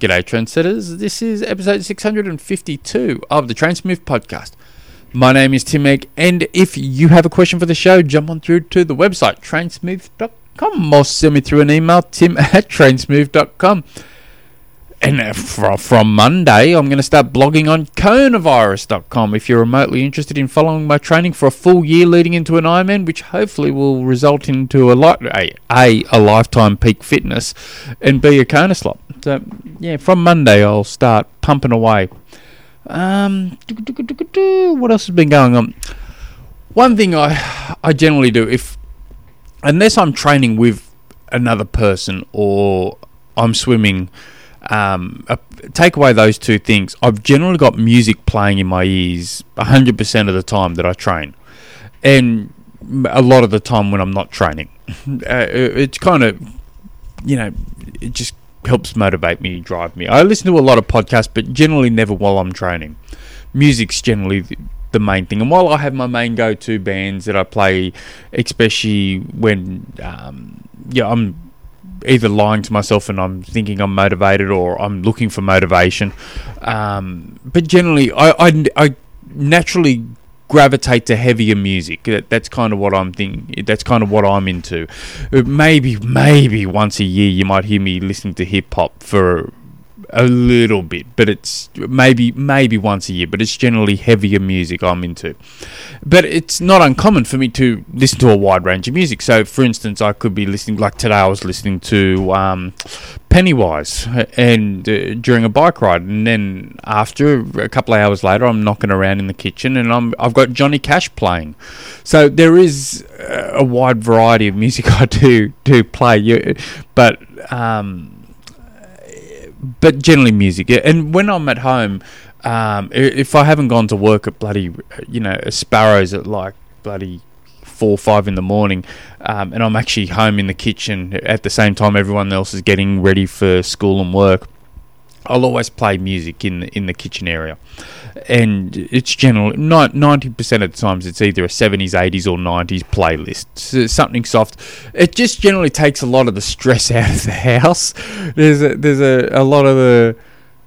G'day, trendsetters. This is episode 652 of the Trainsmooth podcast. My name is Tim Egg, and if you have a question for the show, jump on through to the website, trainsmooth.com, or send me through an email, tim at trainsmooth.com. And uh, fr- from Monday, I'm going to start blogging on coronavirus.com if you're remotely interested in following my training for a full year leading into an Ironman, which hopefully will result into a, a, a, a lifetime peak fitness and be a Kona slot. So, yeah, from Monday, I'll start pumping away. Um, what else has been going on? One thing I I generally do if unless I'm training with another person or I'm swimming um, uh, take away those two things. I've generally got music playing in my ears 100% of the time that I train. And a lot of the time when I'm not training. Uh, it's kind of, you know, it just helps motivate me, drive me. I listen to a lot of podcasts, but generally never while I'm training. Music's generally the, main thing. And while I have my main go-to bands that I play, especially when, um, yeah, I'm either lying to myself and I'm thinking I'm motivated or I'm looking for motivation. Um, but generally, I, I, I, naturally gravitate to heavier music. That, that's kind of what I'm thinking. That's kind of what I'm into. Uh, maybe, maybe once a year you might hear me listening to hip hop for a little bit, but it's maybe maybe once a year. But it's generally heavier music I'm into. But it's not uncommon for me to listen to a wide range of music. So, for instance, I could be listening like today. I was listening to um, Pennywise and uh, during a bike ride, and then after a couple of hours later, I'm knocking around in the kitchen and I'm I've got Johnny Cash playing. So there is a wide variety of music I do do play, but. Um, but generally music. Yeah. And when I'm at home, um, if I haven't gone to work at bloody, you know, Sparrows at like bloody four or five in the morning, um, and I'm actually home in the kitchen at the same time everyone else is getting ready for school and work, I'll always play music in the, in the kitchen area, and it's generally ninety percent of the times it's either a seventies, eighties, or nineties playlist, so something soft. It just generally takes a lot of the stress out of the house. There's a, there's a, a lot of the.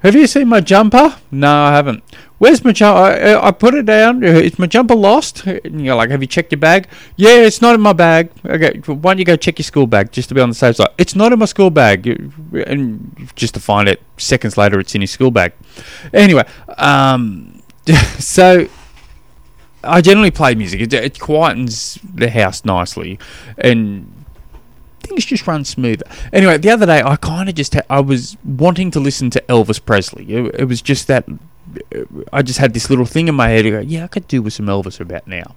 Have you seen my jumper? No, I haven't. Where's my jumper? I, I, put it down. Is my jumper lost? And you're like, have you checked your bag? Yeah, it's not in my bag. Okay, why don't you go check your school bag just to be on the safe side? It's not in my school bag. And just to find it seconds later, it's in his school bag. Anyway, um, so I generally play music. It, it quietens the house nicely, and things just run smoother. Anyway, the other day I kind of just ha- I was wanting to listen to Elvis Presley. It, it, was just that I just had this little thing in my head. To go, yeah, I could do with some Elvis about now.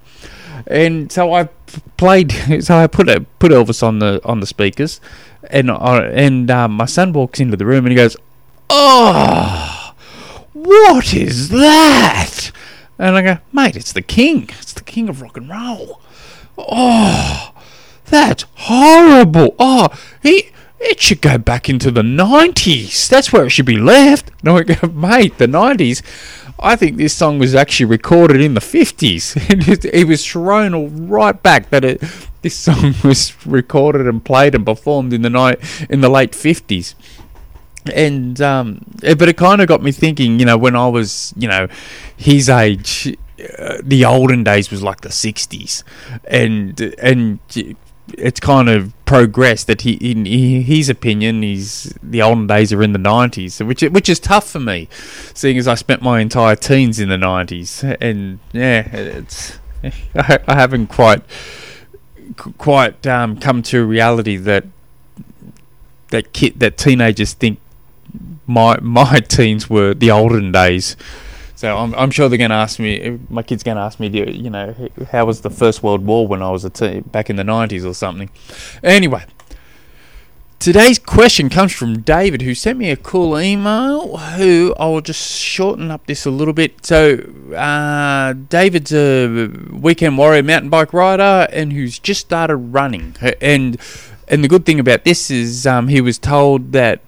And so I played. So I put a, put Elvis on the on the speakers, and and um, my son walks into the room and he goes, "Oh, what is that?" And I go, "Mate, it's the king. It's the king of rock and roll." Oh, that's horrible. Oh, he it should go back into the 90s. That's where it should be left. No, mate, the 90s. I think this song was actually recorded in the 50s. it was thrown right back that it, this song was recorded and played and performed in the night in the late 50s. And um, but it kind of got me thinking. You know, when I was, you know, his age, uh, the olden days was like the 60s, and and it's kind of progressed that he in his opinion he's the olden days are in the 90s which which is tough for me seeing as I spent my entire teens in the 90s and yeah it's I, haven't quite quite um, come to reality that that kid that teenagers think my my teens were the olden days so I'm, I'm sure they're going to ask me. My kid's going to ask me, you know, how was the First World War when I was a t- back in the 90s or something. Anyway, today's question comes from David, who sent me a cool email. Who I will just shorten up this a little bit. So uh, David's a weekend warrior mountain bike rider, and who's just started running. And and the good thing about this is um, he was told that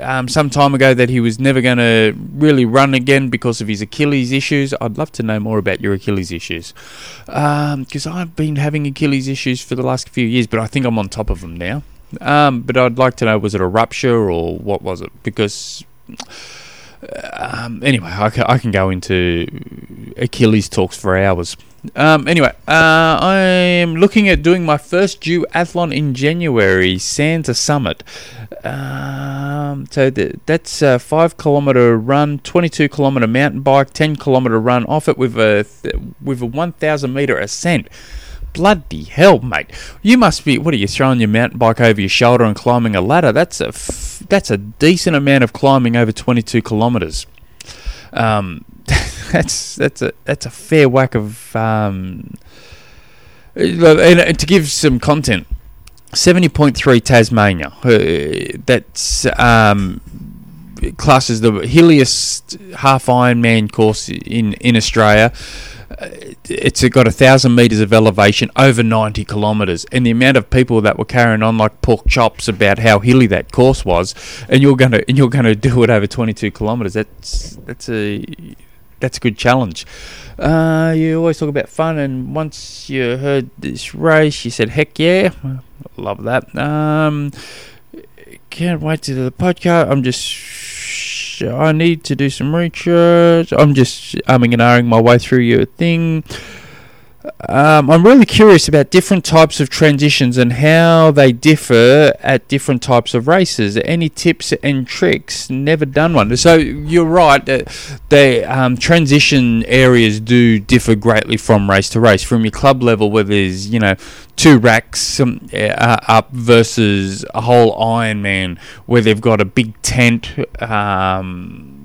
um, some time ago that he was never going to really run again because of his Achilles issues. I'd love to know more about your Achilles issues because um, I've been having Achilles issues for the last few years, but I think I'm on top of them now. Um, but I'd like to know was it a rupture or what was it? Because um, anyway, I can, I can go into Achilles talks for hours. Um, anyway, uh, I'm looking at doing my first duathlon in January, Santa Summit. Um, so th- that's a five kilometer run, 22 kilometer mountain bike, 10 kilometer run off it with a th- with a 1,000 meter ascent. Bloody hell, mate! You must be. What are you throwing your mountain bike over your shoulder and climbing a ladder? That's a f- that's a decent amount of climbing over 22 kilometers. Um, that's that's a that's a fair whack of. Um, and to give some content, seventy point three Tasmania. That's um, classes the hilliest half Ironman course in in Australia. Uh, it's got a thousand meters of elevation, over ninety kilometers, and the amount of people that were carrying on like pork chops about how hilly that course was, and you're gonna and you're gonna do it over twenty two kilometers. That's that's a that's a good challenge. Uh, you always talk about fun, and once you heard this race, you said, "Heck yeah, love that." Um, can't wait to do the podcast. I'm just, Sh- I need to do some research. I'm just umming and ahhing my way through your thing. Um, I'm really curious about different types of transitions and how they differ at different types of races. Any tips and tricks? Never done one. So you're right. that the um, transition areas do differ greatly from race to race. From your club level, where there's you know two racks um, uh, up versus a whole Ironman, where they've got a big tent. Um,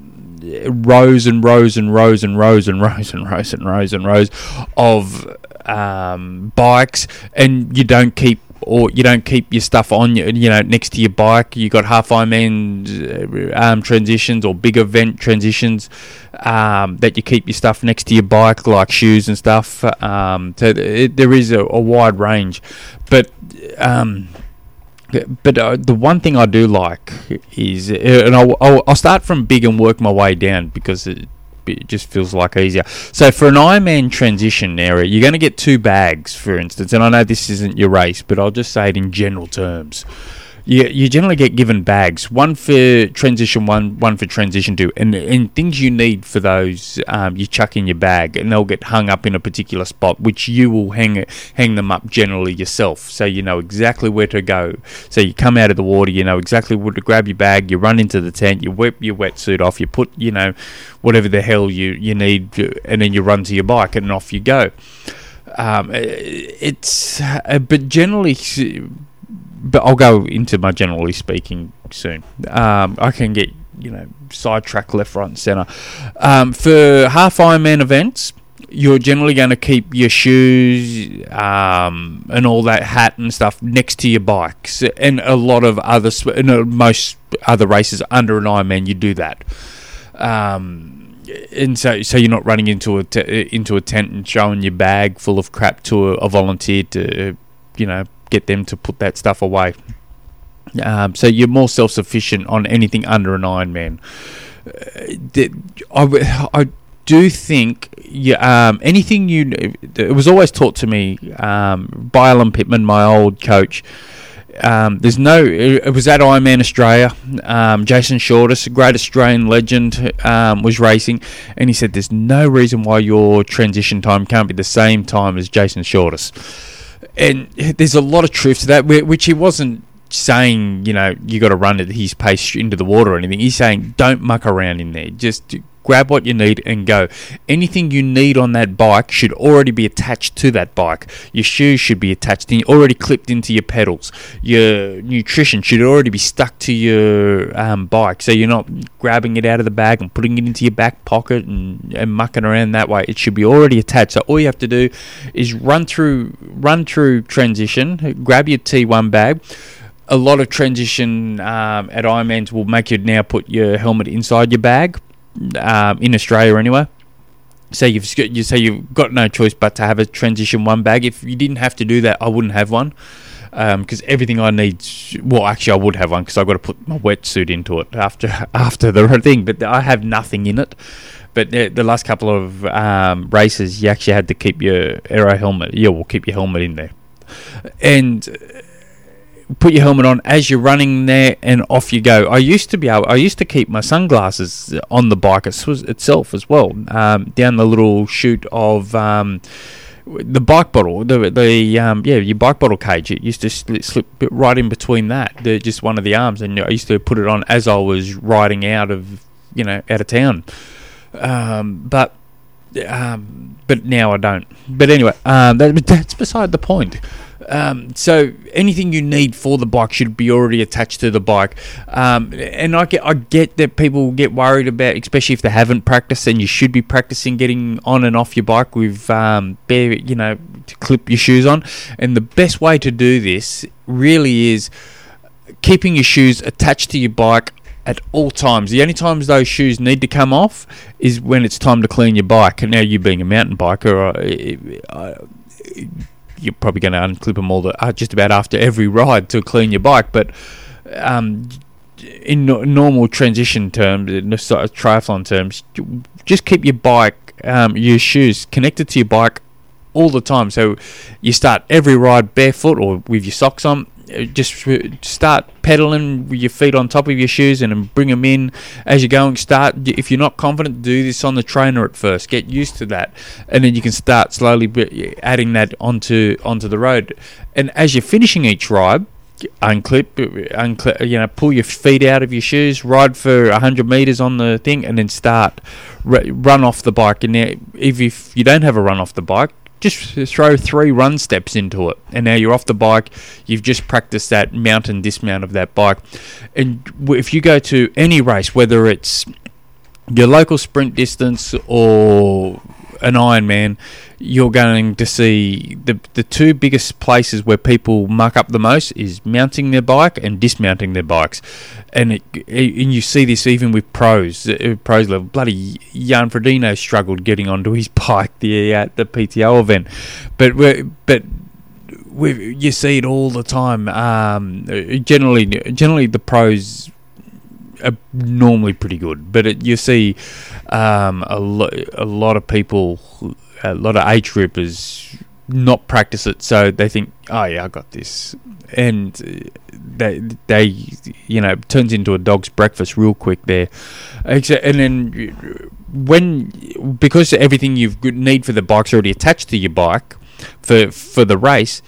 rows and rows and rows and rows and rows and rows and rows and rows of um, bikes, and you don't keep or you don't keep your stuff on you, you know next to your bike. You got half Ironman um, transitions or big event transitions um, that you keep your stuff next to your bike, like shoes and stuff. Um, so it, there is a, a, wide range, but. Um, but uh, the one thing I do like is, uh, and I'll, I'll, I'll, start from big and work my way down because it, it just feels like easier. So for an Ironman transition area, you're going to get two bags, for instance. And I know this isn't your race, but I'll just say it in general terms you, you generally get given bags, one for transition one, one for transition two, and and things you need for those um, you chuck in your bag, and they'll get hung up in a particular spot, which you will hang hang them up generally yourself, so you know exactly where to go. So you come out of the water, you know exactly where to grab your bag, you run into the tent, you whip your wetsuit off, you put you know whatever the hell you you need, and then you run to your bike, and off you go. Um, it's uh, but generally but I'll go into my generally speaking soon. Um, I can get you know sidetracked left, right, and centre. Um, for half Ironman events, you're generally going to keep your shoes um, and all that hat and stuff next to your bikes, and a lot of other in most other races under an Ironman, you do that. Um, and so, so you're not running into a t- into a tent and showing your bag full of crap to a, a volunteer to, you know, get them to put that stuff away. Um, so you're more self sufficient on anything under an Ironman. Uh, I, I do think yeah, um, anything you. It was always taught to me um, by Alan Pittman, my old coach. Um, there's no. It was at Ironman Australia. Um, Jason Shortis, a great Australian legend, um, was racing, and he said, "There's no reason why your transition time can't be the same time as Jason Shortis." And there's a lot of truth to that, which he wasn't saying, you know, you got to run at his pace into the water or anything. He's saying, don't muck around in there. Just grab what you need and go. Anything you need on that bike should already be attached to that bike. Your shoes should be attached and already clipped into your pedals. Your nutrition should already be stuck to your um, bike, so you're not grabbing it out of the bag and putting it into your back pocket and, and mucking around that way. It should be already attached. So all you have to do is run through run through transition, grab your T1 bag a lot of transition um, at Ironmans will make you now put your helmet inside your bag um, in Australia anyway. So you've you say you've got no choice but to have a transition one bag. If you didn't have to do that, I wouldn't have one because um, everything I need. Well, actually, I would have one because I've got to put my wetsuit into it after after the thing. But I have nothing in it. But the, the last couple of um, races, you actually had to keep your aero helmet. Yeah, we'll keep your helmet in there. And put your helmet on as you're running there, and off you go. I used to be able. I used to keep my sunglasses on the bike itself as well, um, down the little chute of. Um, the bike bottle, the the um, yeah, your bike bottle cage. It used to slip, slip right in between that, the, just one of the arms, and I used to put it on as I was riding out of you know out of town. Um, but um, but now I don't. But anyway, um, that, that's beside the point. Um, so anything you need for the bike should be already attached to the bike. Um, and I get I get that people get worried about, especially if they haven't practiced, and you should be practicing getting on and off your bike with um, bare, you know, to clip your shoes on. And the best way to do this really is keeping your shoes attached to your bike at all times. The only times those shoes need to come off is when it's time to clean your bike. And now you being a mountain biker, uh, uh, you're probably going to unclip them all the, uh, just about after every ride to clean your bike. But um, in no, normal transition terms, in sort of triathlon terms, just keep your bike, um, your shoes connected to your bike all the time. So you start every ride barefoot or with your socks on Uh, just uh, start pedaling with your feet on top of your shoes and then bring them in as you're going. Start if you're not confident, do this on the trainer at first. Get used to that, and then you can start slowly adding that onto onto the road. And as you're finishing each ride, unclip, uh, unclip, you know, pull your feet out of your shoes, ride for 100 meters on the thing, and then start run off the bike. And if, if you don't have a run off the bike, just throw three run steps into it, and now you're off the bike. You've just practiced that mount and dismount of that bike. And if you go to any race, whether it's your local sprint distance or an Ironman, you're going to see the the two biggest places where people muck up the most is mounting their bike and dismounting their bikes, and it, and you see this even with pros, uh, pros level. Bloody Jan Frodeno struggled getting onto his bike the at the PTO event, but we but we you see it all the time. Um, generally, generally the pros are normally pretty good, but it, you see um, a, lo- a lot of people, a lot of age groupers not practice it, so they think, oh yeah, I got this, and they they you know turns into a dog's breakfast real quick there, and then when because everything you need for the bike's already attached to your bike for for the race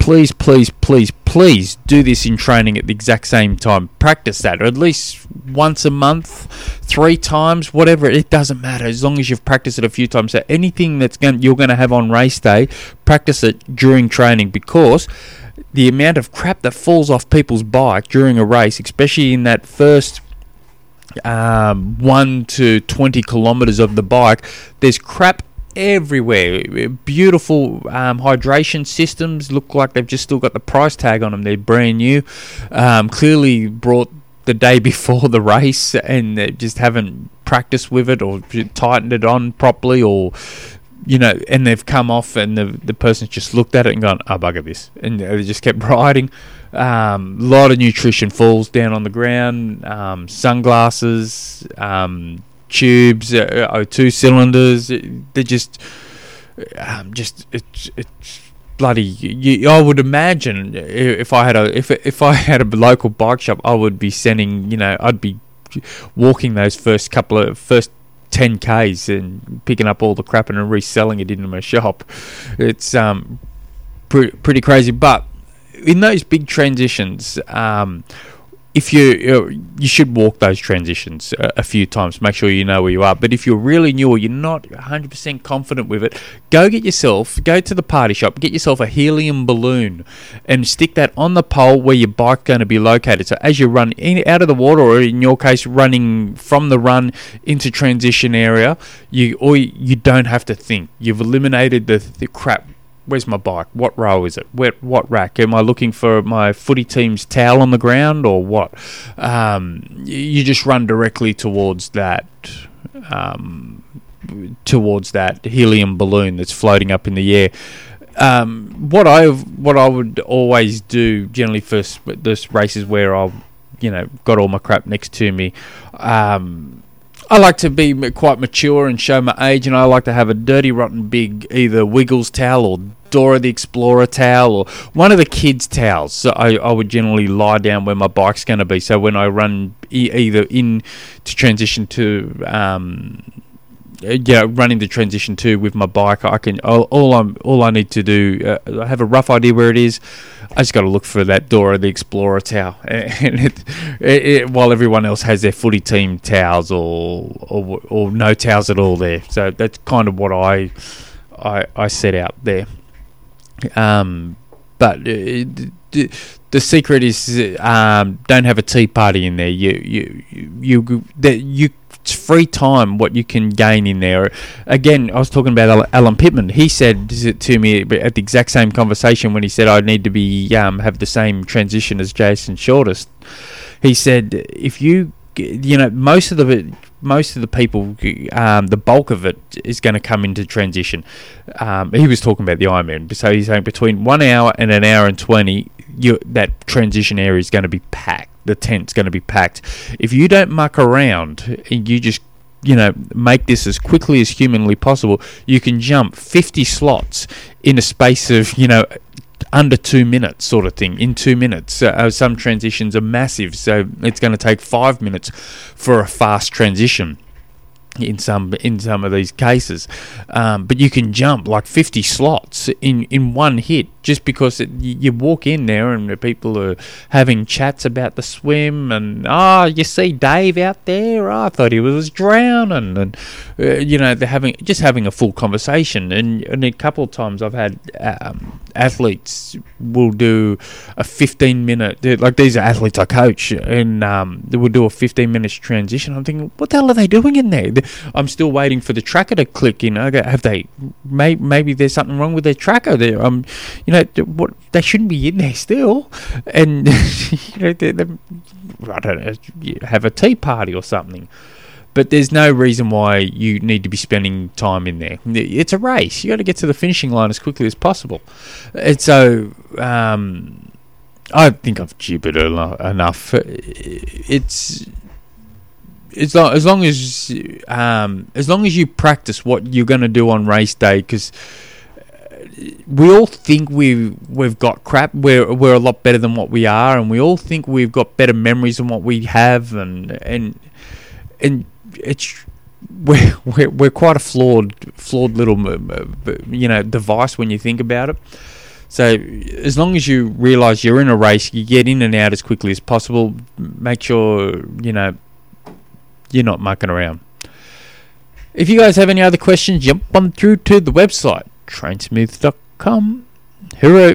please, please, please, please do this in training at the exact same time. Practice that, or at least once a month, three times, whatever. It doesn't matter as long as you've practiced it a few times. So anything that's going you're going to have on race day, practice it during training because the amount of crap that falls off people's bike during a race, especially in that first um, one to twenty kilometers of the bike, there's crap everywhere. Beautiful um, hydration systems look like they've just still got the price tag on them. They're brand new. Um, clearly brought the day before the race and they just haven't practiced with it or tightened it on properly or you know, and they've come off, and the the person's just looked at it and gone, "I oh, bugger this," and they just kept riding. A um, lot of nutrition falls down on the ground. Um, sunglasses, um, tubes, uh, O2 cylinders. They're just, um, just it's it's bloody. You, I would imagine if I had a if if I had a local bike shop, I would be sending. You know, I'd be walking those first couple of first 10 k's and picking up all the crap and reselling it into my shop. It's um pretty pretty crazy, but in those big transitions, um, if you you should walk those transitions a, few times, make sure you know where you are. But if you're really new or you're not 100% confident with it, go get yourself, go to the party shop, get yourself a helium balloon, and stick that on the pole where your bike's going to be located. So as you run in, out of the water, or in your case, running from the run into transition area, you or you don't have to think. You've eliminated the, the crap where's my bike? What row is it? Where, what rack? Am I looking for my footy team's towel on the ground or what? Um, you just run directly towards that. Um, towards that helium balloon that's floating up in the air. Um, what I what I would always do generally for this races where I've you know got all my crap next to me. Um, I like to be quite mature and show my age, and I like to have a dirty, rotten, big either Wiggles towel or Dora the Explorer towel or one of the kids' towels. So I, I would generally lie down where my bike's going to be. So when I run e- either in to transition to um, yeah, running the transition two with my bike, I can all, all I'm all I need to do. Uh, I have a rough idea where it is. I just got to look for that Dora the Explorer towel, and it, it, it, while everyone else has their footy team towels or, or or no towels at all there. So that's kind of what I I, I set out there. Um, but uh, the, the secret is um, don't have a tea party in there. You you you you, that you it's free time what you can gain in there. Again, I was talking about Alan Pittman. He said to me at the exact same conversation when he said I need to be um, have the same transition as Jason Shortis. He said if you you know most of the most of the people, um, the bulk of it is going to come into transition. Um, he was talking about the Ironman, so he's saying between one hour and an hour and twenty, you, that transition area is going to be packed. The tent's going to be packed. If you don't muck around and you just you know make this as quickly as humanly possible, you can jump fifty slots in a space of you know under two minutes, sort of thing, in two minutes. Uh, some transitions are massive, so it's going to take five minutes for a fast transition in some in some of these cases, um, but you can jump like 50 slots in in one hit just because it, you walk in there and the people are having chats about the swim and oh you see Dave out there? Oh, I thought he was drowning. And uh, you know they're having just having a full conversation. And, and a couple of times I've had um, athletes will do a 15 minute like these are athletes I coach and um, they will do a 15 minutes transition. I'm thinking what the hell are they doing in there? I'm still waiting for the tracker to click in know have they may, maybe there's something wrong with their tracker there? Um you know what they shouldn't be in there still and you know they, they, I don't know have a tea party or something but there's no reason why you need to be spending time in there. It's a race. You got to get to the finishing line as quickly as possible. And so, um, I think I've jibbered enough. It's as long as long as um, as long as you practice what you're going to do on race day, because we all think we we've got crap. We're we're a lot better than what we are, and we all think we've got better memories than what we have, and and and it's we're, we're, we're quite a flawed flawed little you know device when you think about it. So as long as you realise you're in a race, you get in and out as quickly as possible. Make sure you know you're not mucking around. If you guys have any other questions, jump on through to the website trainsmooth.com. Hero.